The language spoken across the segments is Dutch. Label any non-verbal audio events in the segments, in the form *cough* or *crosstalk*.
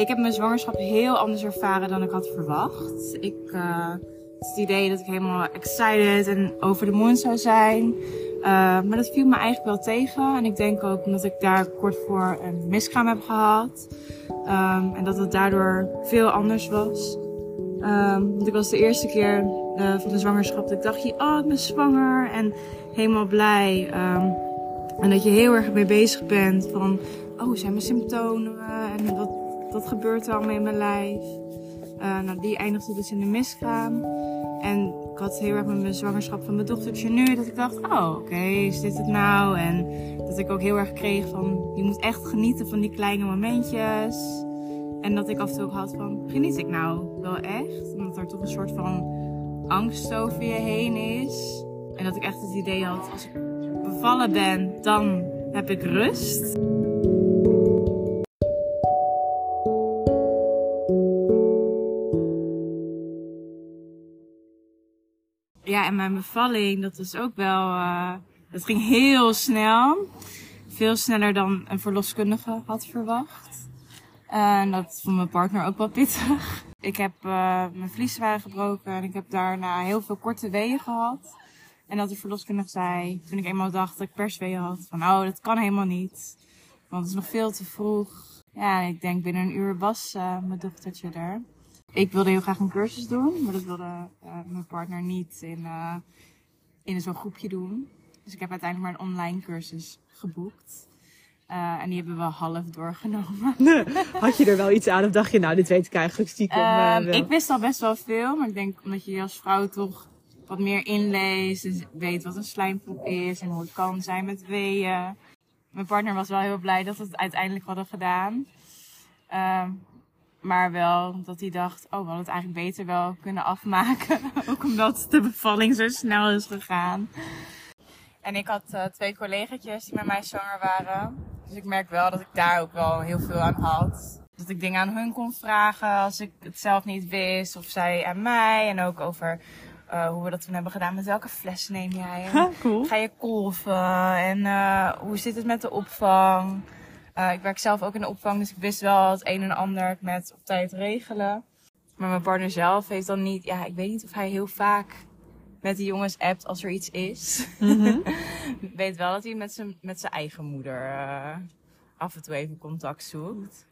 Ik heb mijn zwangerschap heel anders ervaren dan ik had verwacht. Ik uh, het idee dat ik helemaal excited en over de moon zou zijn. Uh, maar dat viel me eigenlijk wel tegen. En ik denk ook omdat ik daar kort voor een miskraam heb gehad. Um, en dat het daardoor veel anders was. Um, want ik was de eerste keer uh, van de zwangerschap dat ik dacht, oh ik ben zwanger. En helemaal blij. Um, en dat je heel erg mee bezig bent van, oh zijn mijn symptomen en wat, wat gebeurt allemaal in mijn lijf. Uh, nou, die eindigde dus in de miskraam. En ik had heel erg met mijn zwangerschap van mijn dochtertje nu dat ik dacht, oh oké, is dit het nou? En dat ik ook heel erg kreeg van, je moet echt genieten van die kleine momentjes. En dat ik af en toe ook had van, geniet ik nou wel echt? Omdat er toch een soort van angst over je heen is. En dat ik echt het idee had, als ik bevallen ben, dan heb ik rust. En mijn bevalling, dat was ook wel, uh, dat ging heel snel. Veel sneller dan een verloskundige had verwacht. En dat vond mijn partner ook wel pittig. Ik heb uh, mijn vliezen waren gebroken en ik heb daarna heel veel korte weeën gehad. En dat de verloskundige zei, toen ik eenmaal dacht dat ik persweeën had, van oh, dat kan helemaal niet. Want het is nog veel te vroeg. Ja, ik denk binnen een uur was uh, mijn dochtertje er. Ik wilde heel graag een cursus doen, maar dat wilde uh, mijn partner niet in, uh, in zo'n groepje doen. Dus ik heb uiteindelijk maar een online cursus geboekt. Uh, en die hebben we half doorgenomen. *laughs* Had je er wel iets aan of dacht je, nou, dit weet ik eigenlijk stiekem uh, Ik wist al best wel veel, maar ik denk omdat je als vrouw toch wat meer inleest. En weet wat een slijmpoep is en hoe het kan zijn met weeën. Mijn partner was wel heel blij dat we het uiteindelijk hadden gedaan. Uh, maar wel dat hij dacht, oh, we hadden het eigenlijk beter wel kunnen afmaken. *laughs* Ook omdat de bevalling zo snel is gegaan. En ik had uh, twee collega's die met mij zwanger waren. Dus ik merk wel dat ik daar ook wel heel veel aan had. Dat ik dingen aan hun kon vragen als ik het zelf niet wist. Of zij aan mij. En ook over uh, hoe we dat toen hebben gedaan. Met welke fles neem jij? En *laughs* cool. Ga je kolven? En uh, hoe zit het met de opvang? Uh, ik werk zelf ook in de opvang, dus ik wist wel het een en ander met op tijd regelen. Maar mijn partner zelf heeft dan niet, ja, ik weet niet of hij heel vaak met die jongens appt als er iets is. Ik *laughs* weet wel dat hij met zijn, met zijn eigen moeder uh, af en toe even contact zoekt.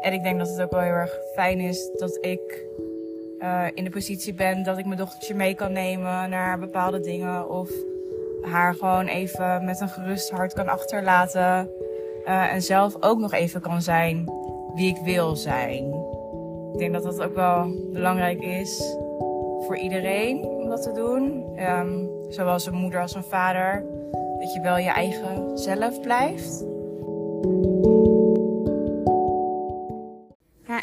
En ik denk dat het ook wel heel erg fijn is dat ik uh, in de positie ben dat ik mijn dochtertje mee kan nemen naar bepaalde dingen. Of haar gewoon even met een gerust hart kan achterlaten. Uh, en zelf ook nog even kan zijn wie ik wil zijn. Ik denk dat dat ook wel belangrijk is voor iedereen om dat te doen. Um, zowel een moeder als een vader. Dat je wel je eigen zelf blijft.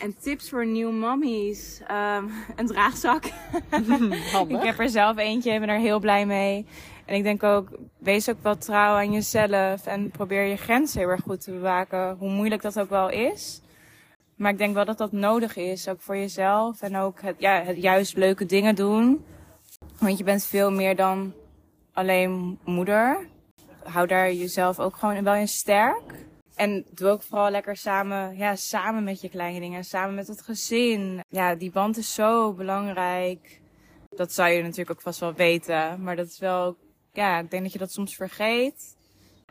En tips voor nieuwe mommies. Um, *laughs* een draagzak. *laughs* ik heb er zelf eentje, ik ben er heel blij mee. En ik denk ook, wees ook wel trouw aan jezelf. En probeer je grenzen heel erg goed te bewaken. Hoe moeilijk dat ook wel is. Maar ik denk wel dat dat nodig is, ook voor jezelf. En ook het, ja, het juist leuke dingen doen. Want je bent veel meer dan alleen moeder. Hou daar jezelf ook gewoon wel in sterk. En doe ook vooral lekker samen, ja, samen met je kleine dingen. Samen met het gezin. Ja, die band is zo belangrijk. Dat zou je natuurlijk ook vast wel weten. Maar dat is wel, ja, ik denk dat je dat soms vergeet.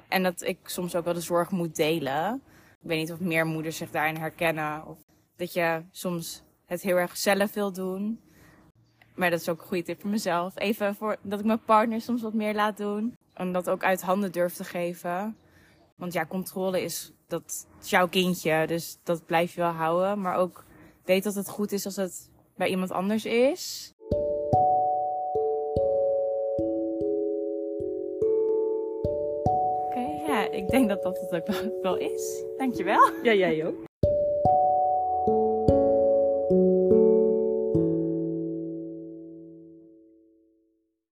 En dat ik soms ook wel de zorg moet delen. Ik weet niet of meer moeders zich daarin herkennen. Of dat je soms het heel erg zelf wil doen. Maar dat is ook een goede tip voor mezelf. Even voor dat ik mijn partner soms wat meer laat doen. En dat ook uit handen durf te geven. Want ja, controle is, dat jouw kindje. Dus dat blijf je wel houden. Maar ook weet dat het goed is als het bij iemand anders is. Oké, ja, ik denk dat dat het ook wel is. Dankjewel. Ja, jij ook.